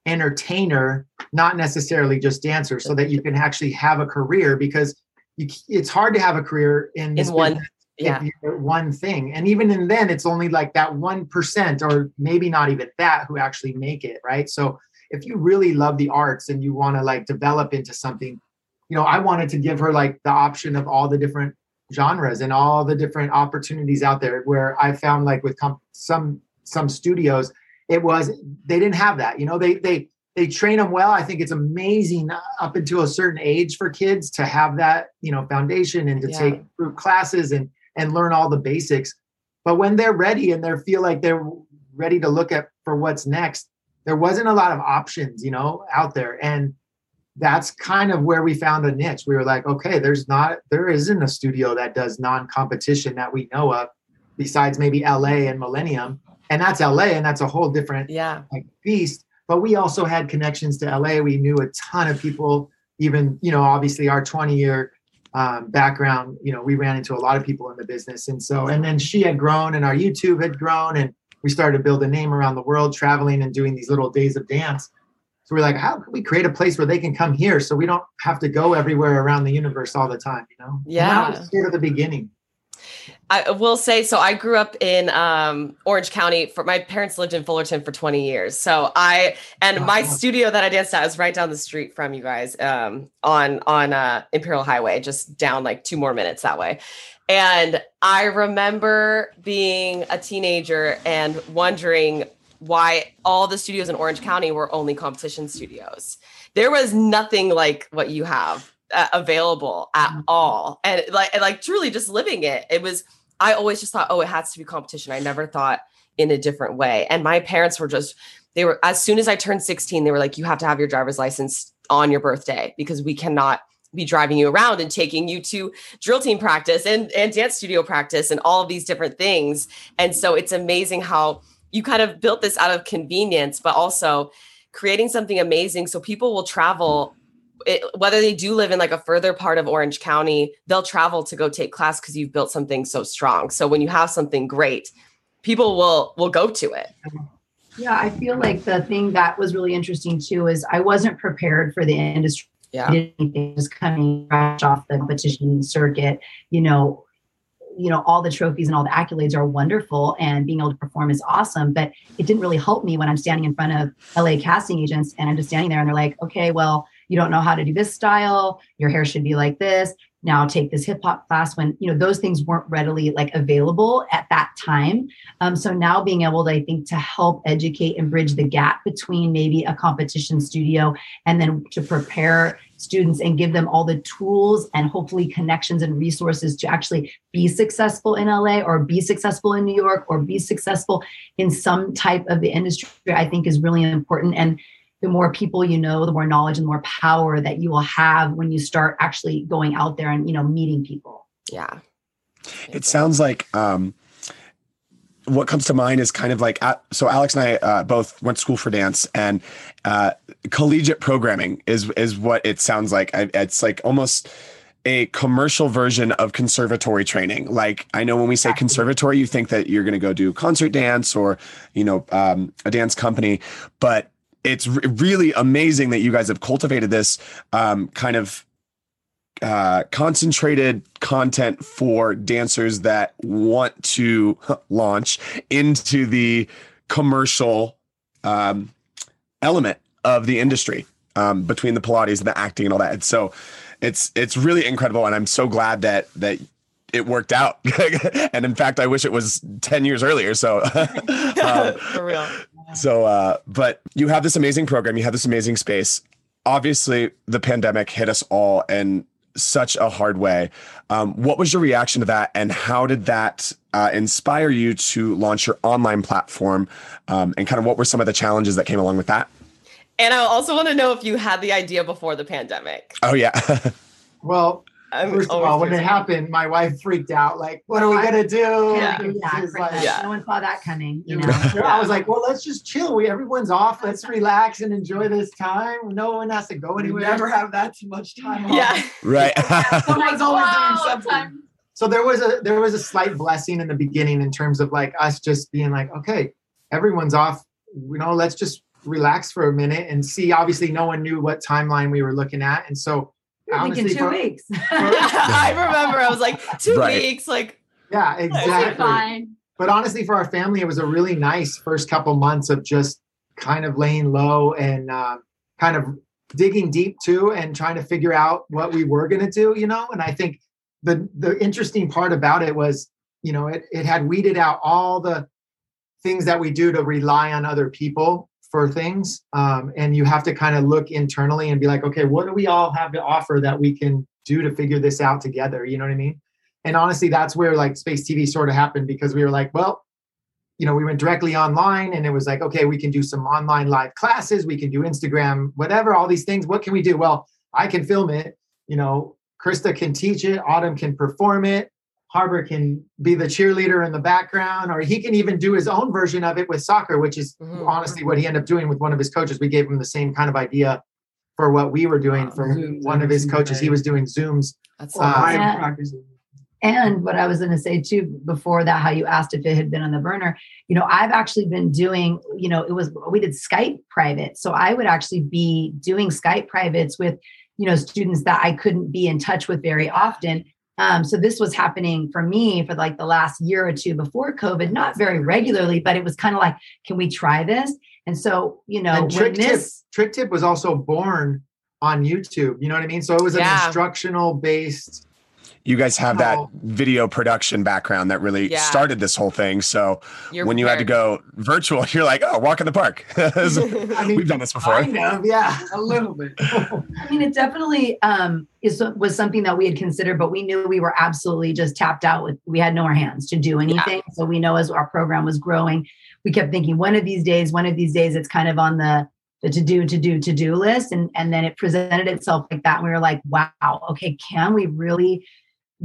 entertainer, not necessarily just dancer, so that you can actually have a career? Because you, it's hard to have a career in this In one- Yeah. one thing, and even in then, it's only like that one percent, or maybe not even that, who actually make it, right? So if you really love the arts and you want to like develop into something you know, I wanted to give her like the option of all the different genres and all the different opportunities out there. Where I found like with com- some some studios, it was they didn't have that. You know, they they they train them well. I think it's amazing up until a certain age for kids to have that you know foundation and to Yeah. take group classes and and learn all the basics. But when they're ready and they feel like they're ready to look at for what's next, there wasn't a lot of options, you know, out there and that's kind of where we found a niche. We were like, okay, there's not, there isn't a studio that does non-competition that we know of, besides maybe LA and Millennium, and that's LA, and that's a whole different Yeah. like beast. But we also had connections to LA. We knew a ton of people. Even you know, obviously our 20 year um, background, you know, we ran into a lot of people in the business, and so and then she had grown, and our YouTube had grown, and we started to build a name around the world, traveling and doing these little days of dance. So we're like, how can we create a place where they can come here so we don't have to go everywhere around the universe all the time, you know? And that was Yeah. sort of the beginning. I will say so. I grew up in um, Orange County. For my parents lived in Fullerton for 20 years. So I and my studio that I danced at is right down the street from you guys um, on on uh, Imperial Highway, just down like two more minutes that way. And I remember being a teenager and wondering why all the studios in Orange County were only competition studios. There was nothing like what you have uh, available at all, and like and like truly just living it. It was. I always just thought, oh, it has to be competition. I never thought in a different way. And my parents were just, they were, as soon as I turned 16, they were like, you have to have your driver's license on your birthday because we cannot be driving you around and taking you to drill team practice and, and dance studio practice and all of these different things. And so it's amazing how you kind of built this out of convenience, but also creating something amazing so people will travel it, whether they do live in like a further part of Orange County, they'll travel to go take class because you've built something so strong. So when you have something great, people will will go to it. Yeah, I feel like the thing that was really interesting too is I wasn't prepared for the industry. Yeah. Just coming fresh off the competition circuit, you know, you know, all the trophies and all the accolades are wonderful and being able to perform is awesome. But it didn't really help me when I'm standing in front of LA casting agents and I'm just standing there and they're like, okay, well, you don't know how to do this style your hair should be like this. Now take this hip hop class when you know those things weren't readily like available at that time. Um, so now being able to i think to help educate and bridge the gap between maybe a competition studio and then to prepare students and give them all the tools and hopefully connections and resources to actually be successful in LA or be successful in New York or be successful in some type of the industry I think is really important. And the more people you know, the more knowledge and more power that you will have when you start actually going out there and, you know, meeting people. Yeah. It sounds like um, what comes to mind is kind of like uh, so alex and i uh, both went to school for dance and uh, collegiate programming is is what it sounds like it's like almost a commercial version of conservatory training like i know when we say conservatory you think that you're going to go do concert dance or you know um, a dance company but it's re- really amazing that you guys have cultivated this um, kind of uh, concentrated content for dancers that want to launch into the commercial um, element of the industry um, between the Pilates and the acting and all that. And so it's it's really incredible, and I'm so glad that that it worked out. and in fact, I wish it was 10 years earlier. So, um, for real. So, uh, but you have this amazing program, you have this amazing space. Obviously, the pandemic hit us all in such a hard way. Um, what was your reaction to that, and how did that uh, inspire you to launch your online platform? Um, and kind of what were some of the challenges that came along with that? And I also want to know if you had the idea before the pandemic. Oh yeah. well, I'm First of all, when it happened, my wife freaked out. Like, what are we gonna do? Yeah, yeah, like, yeah. no one saw that coming. You know, I was like, well, let's just chill. We everyone's off. Let's relax and enjoy this time. No one has to go anywhere. We never have that too much time. Yeah, right. Someone's always doing something. So there was a there was a slight blessing in the beginning in terms of like us just being like, okay, everyone's off. You know, let's just relax for a minute and see. Obviously, no one knew what timeline we were looking at, and so Honestly, two for, weeks. For, I remember I was like, two right. weeks, like yeah, exactly. But honestly, for our family, it was a really nice first couple months of just kind of laying low and uh, kind of digging deep too, and trying to figure out what we were going to do. You know, and I think the the interesting part about it was, you know, it it had weeded out all the things that we do to rely on other people for things um, and you have to kind of look internally and be like okay what do we all have to offer that we can do to figure this out together? You know what i mean? And honestly that's where like space tv sort of happened because we were like well you know we went directly online and it was like okay we can do some online live classes we can do instagram whatever all these things what can we do? Well i can film it you know krista can teach it autumn can perform it Harbor can be the cheerleader in the background, or he can even do his own version of it with soccer, which is mm-hmm. honestly what he ended up doing with one of his coaches. We gave him the same kind of idea for what we were doing for one of his coaches. He was doing Zooms. That's uh, and what I was going to say too before that, how you asked if it had been on the burner, you know, I've actually been doing, you know, it was, we did Skype private. So I would actually be doing Skype privates with, you know, students that I couldn't be in touch with very often. Um, so this was happening for me for like the last year or two before COVID, not very regularly, but it was kind of like, can we try this? And so, you know, and trick this tip, trick tip was also born on YouTube. You know what I mean? So it was yeah. an instructional based you guys have that oh. video production background that really yeah. started this whole thing. So you're when prepared. you had to go virtual, you're like, oh, walk in the park. I mean, We've done this before. Kind of, yeah, a little bit. I mean, it definitely um, is was something that we had considered, but we knew we were absolutely just tapped out with. We had no more hands to do anything. Yeah. So we know as our program was growing, we kept thinking one of these days, one of these days, it's kind of on the the to do to do to do list, and and then it presented itself like that. And we were like, wow, okay, can we really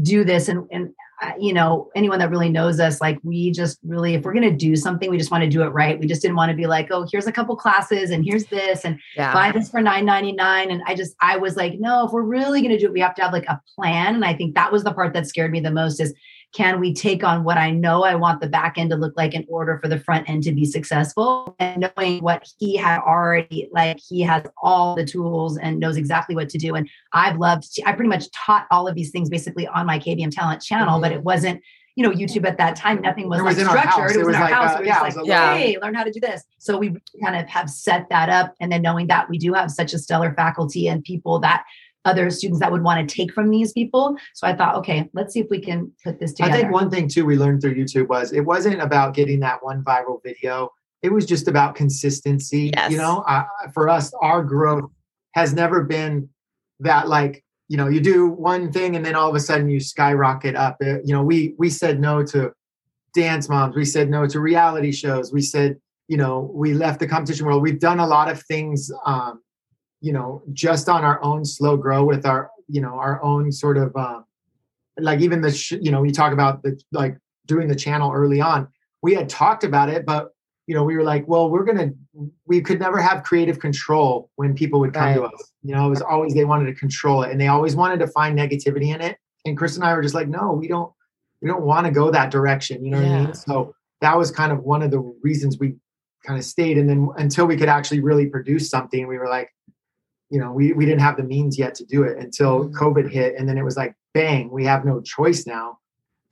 do this? And and uh, you know, anyone that really knows us, like we just really, if we're going to do something, we just want to do it right. We just didn't want to be like, oh, here's a couple classes and here's this and Yeah. buy this for nine ninety nine. And I just, I was like, no, if we're really going to do it, we have to have like a plan. And I think that was the part that scared me the most is can we take on what I know I want the back end to look like in order for the front end to be successful? And knowing what he had already, like he has all the tools and knows exactly what to do. And I've loved, I pretty much taught all of these things basically on my KBM talent channel, but it wasn't, you know, YouTube at that time, nothing was, was like in our house. structured. It It was, in our like, house. uh, it was yeah, it like, Yeah. hey, learn how to do this. So we kind of have set that up. And then knowing that we do have such a stellar faculty and people that other students that would want to take from these people. So I thought, okay, let's see if we can put this together. I think one thing too we learned through YouTube was it wasn't about getting that one viral video. It was just about consistency. Yes. You know, uh, for us, our growth has never been that like you know you do one thing and then all of a sudden you skyrocket up. Uh, you know, we we said no to dance moms. We said no to reality shows. We said you know we left the competition world. We've done a lot of things. Um, you know, just on our own slow grow with our you know our own sort of. Um, like even the sh- you know we talk about the like doing the channel early on. We had talked about it but you know we were like well we're gonna we could never have creative control when people would come to us. You know it was always they wanted to control it and they always wanted to find negativity in it and chris and i were just like no we don't we don't want to go that direction you know what i mean? So that was kind of one of the reasons we kind of stayed and then until we could actually really produce something we were like you know we, we didn't have the means yet to do it until Mhm. covid hit and then it was like bang we have no choice now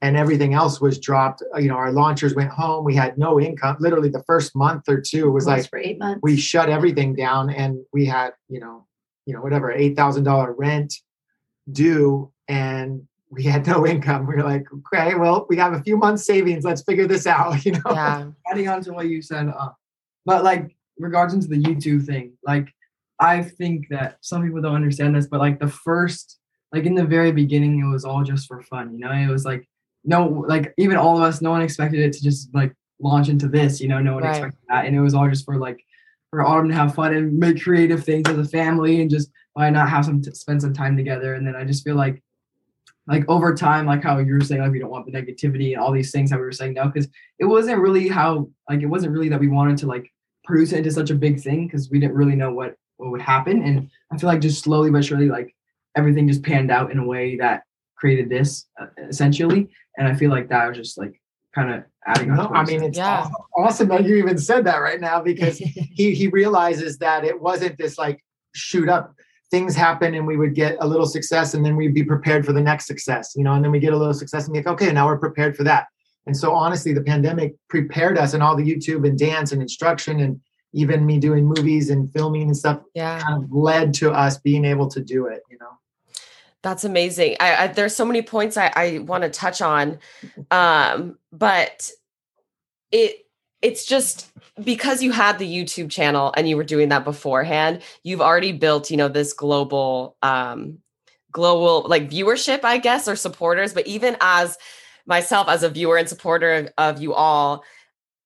and everything else was dropped Uh, you know our launchers went home we had no income literally the first month or two was Closed like for eight months. we shut everything down and we had you know you know whatever eight thousand dollar rent due and we had no income we were like okay well we have a few months savings let's figure this out you know Yeah. adding on to what you said, uh, but like regards into the YouTube thing, like I think that some people don't understand this, but like the first, like in the very beginning, it was all just for fun, you know. It was like no, like even all of us, no one expected it to just like launch into this, you know. No one Right. expected that, and it was all just for like for Autumn to have fun and make creative things as a family, and just why not have some t- spend some time together. And then I just feel like like over time, like how you were saying, like we don't want the negativity and all these things that we were saying no, because it wasn't really how like it wasn't really that we wanted to like produce it into such a big thing because we didn't really know what what would happen. And i feel like just slowly but surely like everything just panned out in a way that created this uh, essentially. And i feel like that was just like kind of adding on No, I mean it's Yeah. aw- awesome that you even said that right now because he he realizes that it wasn't this like shoot up things happen and we would get a little success and then we'd be prepared for the next success you know and then we get a little success and be like okay now we're prepared for that. And so honestly the pandemic prepared us and all the youtube and dance and instruction and even me doing movies and filming and stuff Yeah. kind of led to us being able to do it you know That's amazing. I, I there's so many points I, I want to touch on, um, but it it's just because you had the YouTube channel and you were doing that beforehand. You've already built, you know, this global, um, global like viewership, I guess, or supporters. But even as myself, as a viewer and supporter of, of you all,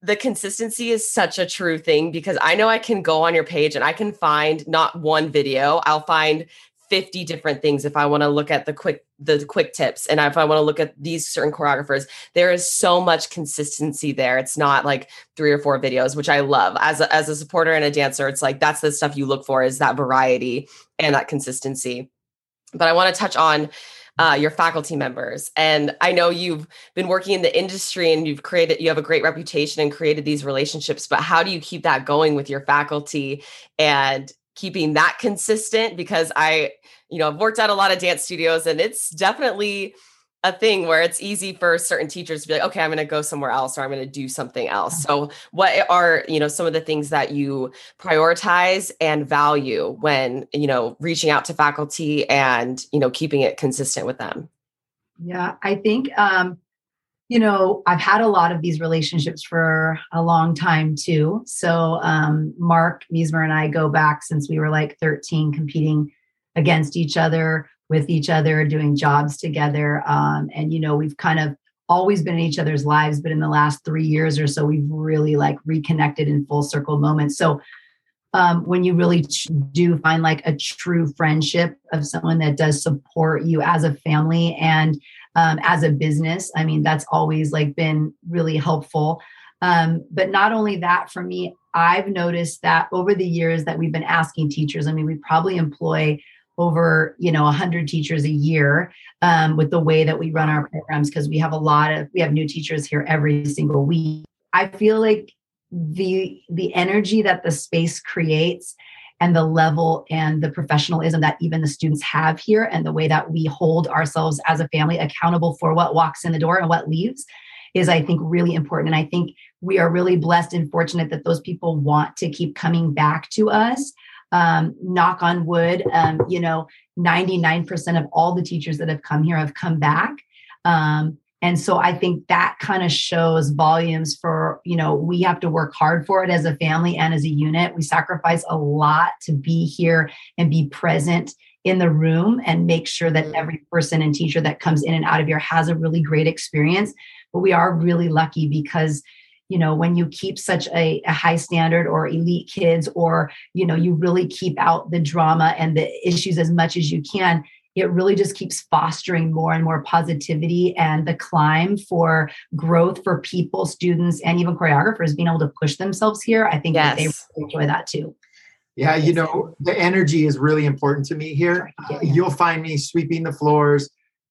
the consistency is such a true thing because I know I can go on your page and I can find not one video. I'll find 50 different things if I want to look at the quick the quick tips and if I want to look at these certain choreographers. There is so much consistency there. It's not like three or four videos which I love. As a, as a supporter and a dancer it's like that's the stuff you look for is that variety and that consistency. But I want to touch on uh, your faculty members. And I know you've been working in the industry and you've created you have a great reputation and created these relationships but how do you keep that going with your faculty and keeping that consistent? Because I, you know, I've worked at a lot of dance studios and it's definitely a thing where it's easy for certain teachers to be like, okay, I'm going to go somewhere else or I'm going to do something else. So, what are, you know, some of the things that you prioritize and value when, you know, reaching out to faculty and, you know, keeping it consistent with them? Yeah, I think um, you know, I've had a lot of these relationships for a long time too. So um Mark Meismer and I go back since we were like 13 competing against each other, with each other, doing jobs together. Um, and you know, we've kind of always been in each other's lives, but in the last three years or so, we've really like reconnected in full circle moments. So um, when you really do find like a true friendship of someone that does support you as a family and um, as a business, I mean, that's always like been really helpful. Um, but not only that, for me, I've noticed that over the years that we've been asking teachers, I mean, we probably employ over you know 100 teachers a year um, with the way that we run our programs because we have a lot of we have new teachers here every single week. I feel like the the energy that the space creates and the level and the professionalism that even the students have here and the way that we hold ourselves as a family accountable for what walks in the door and what leaves is i think really important. And i think we are really blessed and fortunate that those people want to keep coming back to us um, knock on wood um, you know 99% of all the teachers that have come here have come back. Um, and so i think that kind of shows volumes for you know we have to work hard for it as a family and as a unit. We sacrifice a lot to be here and be present in the room and make sure that mm. every person and teacher that comes in and out of here has a really great experience. But we are really lucky because you know when you keep such a, a, high standard or elite kids or you know you really keep out the drama and the issues as much as you can it really just keeps fostering more and more positivity and the climb for growth for people, students, and even choreographers being able to push themselves here. I think yes. that they really enjoy that too. Yeah, you know, the energy is really important to me here. Uh, you'll find me sweeping the floors,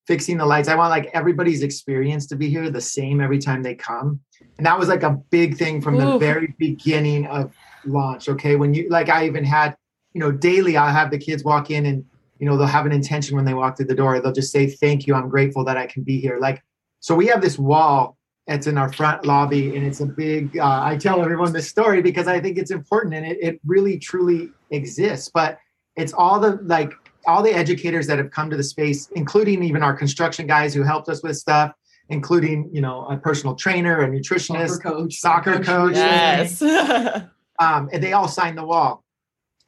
fixing the lights. I want like everybody's experience to be here the same every time they come. And that was like a big thing from Ooh. the very beginning of launch. Okay. When you like I even had, you know, daily I'll have the kids walk in and you know they'll have an intention when they walk through the door they'll just say thank you i'm grateful that i can be here like so we have this wall that's in our front lobby and it's a big uh, i tell everyone this story because i think it's important and it, it really truly exists but it's all the like all the educators that have come to the space including even our construction guys who helped us with stuff including you know a personal trainer a nutritionist soccer coach. soccer coach. Yes. Um, and they all signed the wall.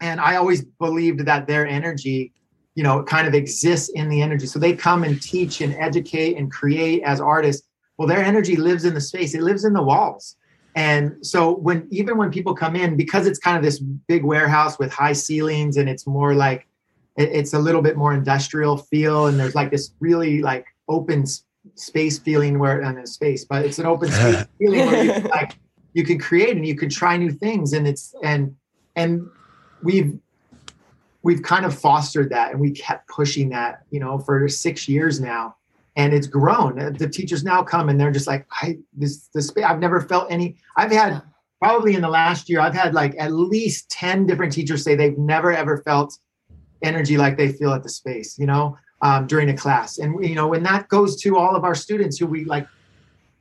And i always believed that their energy you know kind of exists in the energy. So they come and teach and educate and create as artists. Well their energy lives in the space. It lives in the walls. And so when even when people come in because it's kind of this big warehouse with high ceilings and it's more like it's a little bit more industrial feel and there's like this really like open space feeling where uh, and a space but it's an open space feeling where you like you can create and you can try new things and it's and and we've we've kind of fostered that and we kept pushing that, you know, for six years now. And it's grown. Uh, the teachers now come and they're just like, I this this I've never felt any. I've had probably in the last year, I've had like at least 10 different teachers say they've never ever felt energy like they feel at the space, you know, um, during a class. And you know, when that goes to all of our students who we like,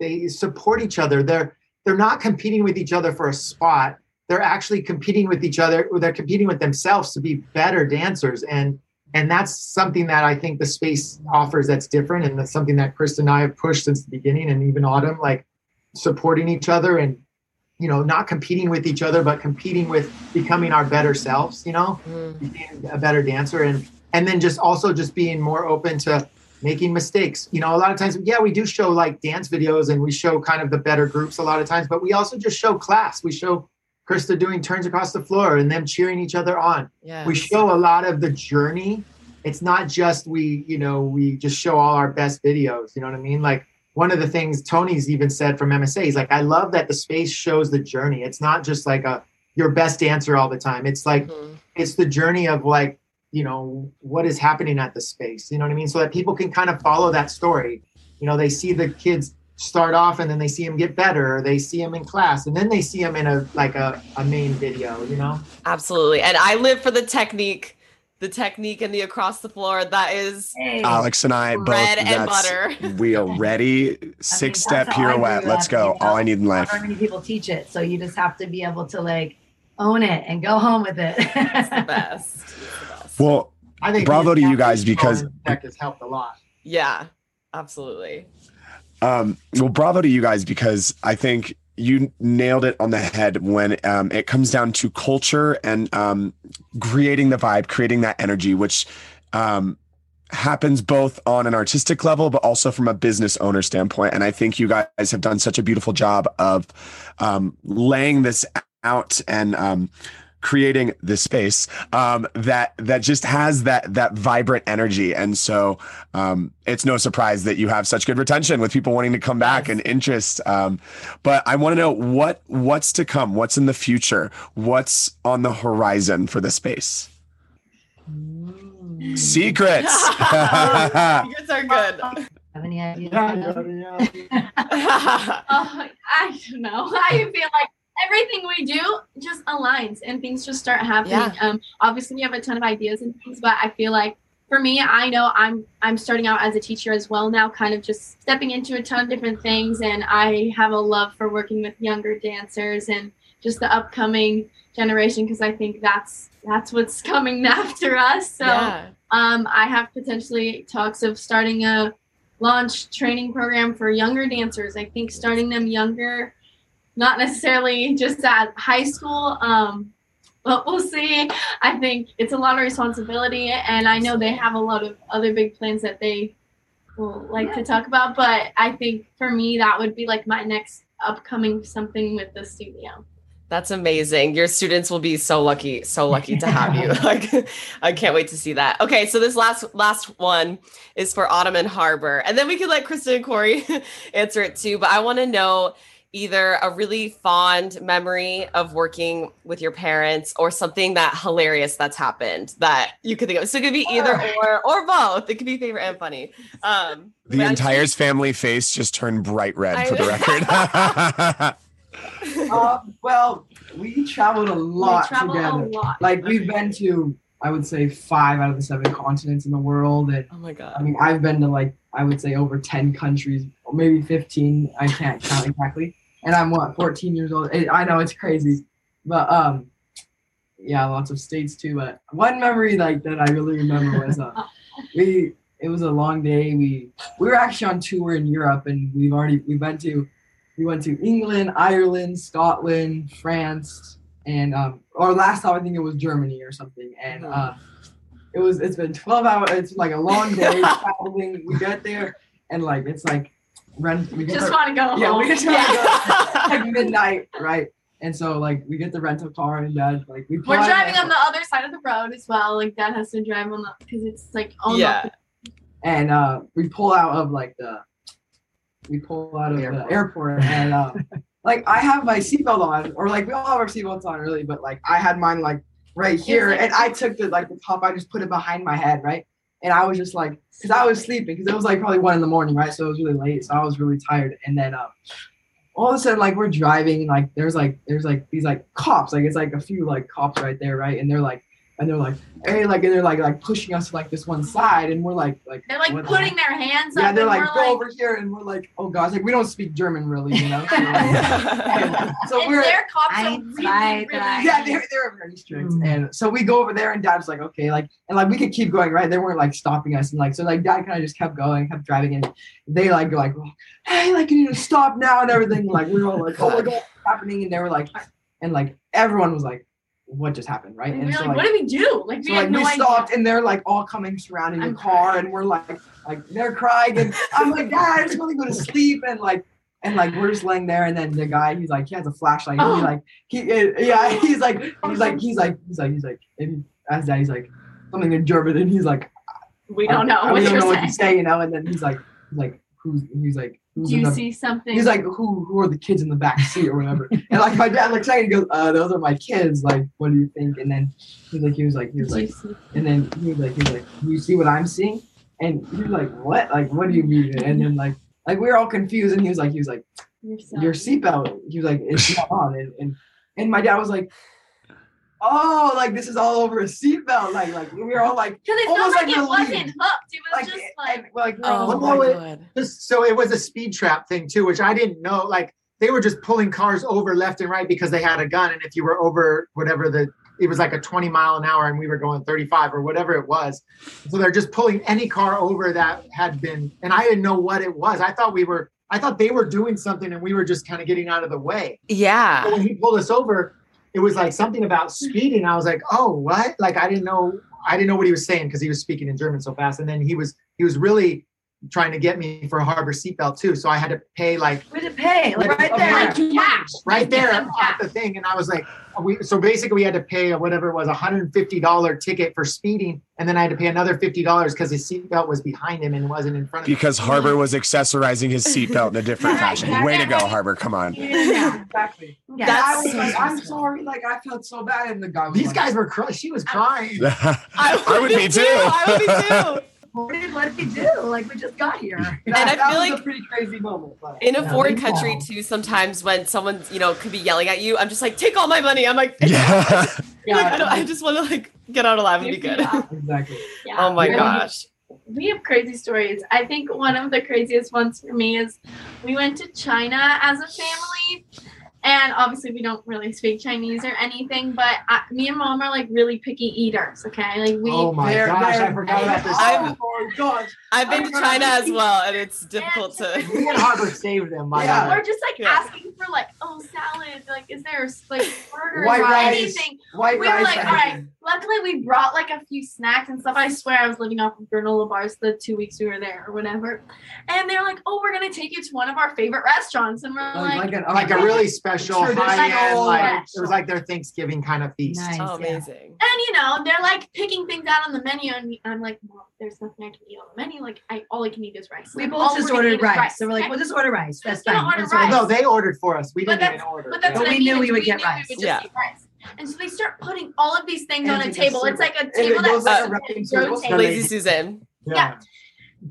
they support each other. They're they're not competing with each other for a spot they're actually competing with each other or they're competing with themselves to be better dancers and and that's something that i think the space offers that's different and that's something that chris and i have pushed since the beginning and even autumn like supporting each other and you know not competing with each other but competing with becoming our better selves you know mm. being a better dancer and and then just also just being more open to making mistakes you know a lot of times yeah we do show like dance videos and we show kind of the better groups a lot of times but we also just show class we show Krista doing turns across the floor and them cheering each other on. Yes. We show a lot of the journey. It's not just we, you know, we just show all our best videos. You know what I mean? Like one of the things Tony's even said from MSA, he's like, I love that the space shows the journey. It's not just like a your best answer all the time. It's like mm-hmm. it's the journey of like, you know, what is happening at the space. You know what I mean? So that people can kind of follow that story. You know, they see the kids start off and then they see them get better or they see them in class and then they see them in a like a, a main video you know absolutely and i live for the technique the technique and the across the floor that is hey. alex and i bread both and butter. we are ready. Six I mean, step pirouette. let's go. You know, all i need in life. how many people teach it so you just have to be able to like own it and go home with it. It's the best, it's the best. well i think bravo to you guys because tech has helped a lot. Yeah absolutely. Um, well, bravo to you guys because I think you nailed it on the head when um, it comes down to culture and um, creating the vibe, creating that energy, which um, happens both on an artistic level, but also from a business owner standpoint. And I think you guys have done such a beautiful job of um, laying this out and um, creating this space um, that that just has that that vibrant energy. And so um, it's no surprise that you have such good retention with people wanting to come back and interest. Um, but I want to know what what's to come, what's in the future, what's on the horizon for the space. Secrets. Secrets are good. Have any ideas? Oh, I don't know. I feel like everything we do just aligns and things just start happening. Yeah. Um, obviously we have a ton of ideas and things, but I feel like for me, I know I'm I'm starting out as a teacher as well now, kind of just stepping into a ton of different things, and I have a love for working with younger dancers and just the upcoming generation because I think that's that's what's coming after us. So yeah. um, I have potentially talks of starting a launch training program for younger dancers. I think starting them younger, not necessarily just at high school. Um, but we'll see. I think it's a lot of responsibility, and I know they have a lot of other big plans that they will like to talk about. But I think for me, that would be like my next upcoming something with the studio. That's amazing. Your students will be so lucky, so lucky to have you. Like I can't wait to see that. Okay, so this last last one is for Autumn and Harbor. And then we could let Kristen and Corey answer it too. But I want to know either a really fond memory of working with your parents or something that hilarious that's happened that you could think of. So it could be either or or both. It could be favorite and funny. Um The but I- entire family face just turned bright red I for the record. Uh, well, we traveled a lot we travel together. a lot. Like we've been to, I would say, five out of the seven continents in the world, and oh my god. I mean, I've been to like I would say over ten countries, or maybe fifteen. I can't count exactly. And I'm what 14 years old. I know it's crazy, but um, yeah, lots of states too. But one memory like that I really remember was uh, we. It was a long day. We we were actually on tour in Europe, and we've already we went to we went to England, Ireland, Scotland, France, and um, or last time I think it was Germany or something. And uh, it was it's been 12 hours. It's like a long day traveling. We get there and like it's like rent. We get just want to go yeah, home. we just want to go like midnight, right? And so like we get the rental car and dad like we. We're driving on the other side of the road as well. Like dad has to drive on the because it's like all Yeah. and uh, we pull out of like the we pull out of the Airport. airport, and uh, like I have my seatbelt on, or like we all have our seatbelts on, really, but like I had mine like right here, like- and I took the like the top, I just put it behind my head, right, and I was just like, because I was sleeping, because it was like probably one in the morning, right, so it was really late, so I was really tired, and then um. All of a sudden, like we're driving, and like there's like there's like these like cops, like it's like a few like cops right there, right, and they're like, and they're like, hey, like, and they're like like pushing us to like this one side, and we're like like They're like what the putting their hands yeah, up. they're like, we're go over here, and we're like, oh gosh, like we don't speak German really, you know. So, like, so and we're their cops are Eins, really, really yeah, they're they're very strict, Mm. and so we go over there, and Dad's like, okay, like, and like we could keep going, right? They weren't like stopping us, and like so like Dad kind of just kept going, kept driving, and they like go like, hey, like you need to stop now and everything. Like we were all like, oh my god, what's happening? And they were like, and like everyone was like, what just happened, right? And And we're so like, what do we do? Like we so like no we idea. stopped and they're like all coming surrounding the I'm car crying. and we're like like they're crying and I'm like Dad I just want to go to sleep and like and like we're just laying there and then the guy he's like he has a flashlight and Oh. he like he uh, yeah he's like he's like he's like he's like he's like and as that he's like something in German and he's like we don't know I, what we don't you're know what saying. to say you know and then he's like like who's he's like who's Do you see something? He's like, who who are the kids in the back seat or whatever? and like my dad looks at and goes, uh, those are my kids. Like, what do you think? And then he's like, he was like, he was like, and then he was like, he was like, you see what I'm seeing? And he was like, what? Like, what do you mean? And then like, like we were all confused. And he was like, he was like, yourself. your seatbelt. He was like, it's not on. And, and and my dad was like, oh, like this is all over a seatbelt. Like like we were all like, Because it almost felt like, like it wasn't hooked. It was like, just like and, like we Oh my no, it- god. So it was a speed trap thing too, which I didn't know. Like they were just pulling cars over left and right because they had a gun, and if you were over whatever the it was like a 20 mile an hour and we were going 35 or whatever it was. So they're just pulling any car over that had been, and I didn't know what it was. I thought we were, I thought they were doing something and we were just kind of getting out of the way. So Yeah. when he pulled us over, it was like something about speeding. I was like, oh, what? Like I didn't know. I didn't know what he was saying because he was speaking in German so fast, and then he was he was really trying to get me for a harbor seatbelt too. So I had to pay like Where to pay? Like right there. yeah. Like cash. right there at the thing, and I was like, we so basically we had to pay whatever it was a hundred and fifty dollar ticket for speeding, and then I had to pay another fifty dollars because his seatbelt was behind him and wasn't in front of him. Because Harbor was accessorizing his seatbelt in a different Right, fashion. Way to go. Harbor. Come on. Yeah, exactly. Yeah. And I was so like, I'm sorry. Like I felt so bad, and the guy These like, guys were crying. She was crying. I would be too. I would be too. What did, what did we do? Like we just got here. That, And I feel was like- a pretty crazy moment. But In a Yeah, foreign country know. too, sometimes when someone you know could be yelling at you, I'm just like, take all my money. I'm like, Yeah. like, I, don't, I just want to like get out alive and be good. Yeah. exactly. Yeah. Oh my Really. gosh. we have crazy stories. I think one of the craziest ones for me is we went to China as a family. And obviously, we don't really speak Chinese or anything, but I, me and mom are like really picky eaters. Okay, like we. Oh my They're- gosh, they're- I forgot about this. I'm- Oh my gosh. I've been to China as well, and it's difficult to. Me and Harbor saved them. My Yeah. God. Or just like Yeah. asking for like, oh, salad. Like, is there like burgers White or rice. anything? White We were rice. like, and all right. Luckily, we brought like a few snacks and stuff. I swear I was living off of granola bars the two weeks we were there or whatever. And they're like, oh, we're gonna take you to one of our favorite restaurants, and we're Like, like, like, an, like a really special Traditional high end, like restaurant. it was like their Thanksgiving kind of feast. Nice. Oh, yeah. amazing. and you know, they're like picking things out on the menu, and I'm like, well, there's nothing I can eat on the menu. Like, I all I can eat is rice. We both all just ordered eat is rice. So we're like, okay? we'll just order rice. That's fine. order rice. No, they ordered for us. We But didn't even order. But that's But what we I mean. knew we is would get rice. We would Yeah. rice. And so they start putting all of these things And on a it's like a table. It's like a table it goes that's like a rotating. Lazy Susan. Yeah.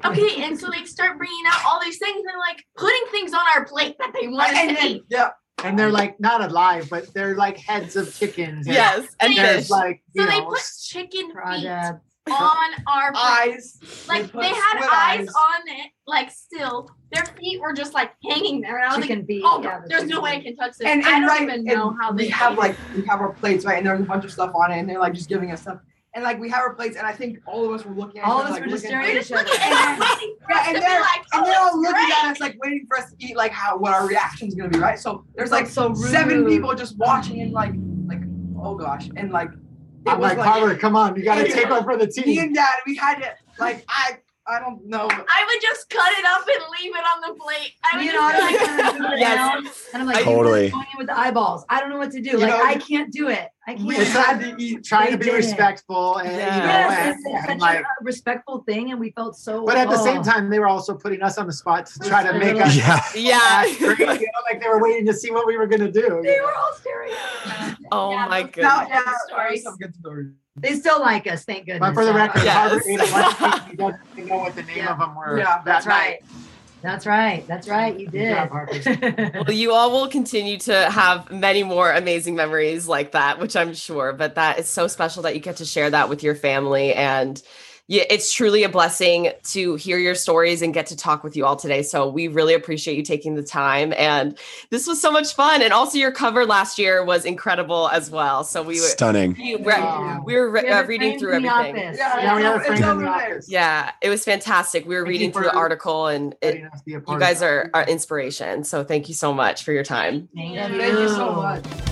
Okay, and so they start bringing out all these things and like putting things on our plate that they want us and to then, eat. yeah. And they're like not alive, but they're like heads of chickens. and Yes, and Yeah. There's like you So they put chicken feet on our plate. Eyes. Like put they had squid eyes on it, like still. Their feet were just like hanging there. And I was like, Chicken feet. oh, yeah, the there's no way I can touch this. And, I and don't right, even know and how we they have like we have our plates right, and there's a bunch of stuff on it, and they're like just giving us stuff, and like we have our plates, and I think all of us were looking at All of other, us were like, just staring at each other. looking waiting for Yeah, us and to they're like, and oh, they're all this is looking at us like waiting for us to eat like how what our reaction's gonna be, right? So there's Felt like so seven people just watching and like like oh gosh, and like it I'm was like, like Harbor, come on, you got to take one for the me and dad, we had to like I I don't know. I would just cut it up and leave it on the plate. I would You just know, like, like, kind of moving it Yes. and I'm like, I- you Totally. going in with the eyeballs. I don't know what to do. You Like, know, I can't do it. I We can't. It's had to eat. Trying to be did it. respectful and Yeah. you know, Yes, and, it's, it's and such like, a respectful thing, and we felt so. but at the same oh. time, they were also putting us on the spot to try to make us Yeah. Yeah. crazy, you know, like they were waiting to see what we were gonna do. they were all staring. at. Oh Yeah, my those- goodness. Now, yeah, Stories. some good stories. They still like us, thank goodness. But for the record, Yes. Harbor ate a bunch of things he doesn't know what the name Yeah. of them were. Yeah, that That's night. right. That's right. That's right. You did. job, Well, you all will continue to have many more amazing memories like that, which I'm sure. But that is so special that you get to share that with your family. And yeah, it's truly a blessing to hear your stories and get to talk with you all today. So we really appreciate you taking the time. And this was so much fun. And also, your cover last year was incredible as well. So we were. Stunning. We, Wow. we were re- We uh, reading through everything. office. Yeah, we have it's friend in over the there. office. Yeah, it was fantastic. We were Thank reading through the article, and it, letting us be a part you guys are, are inspiration. So thank you so much for your time. Thank Thank you so much.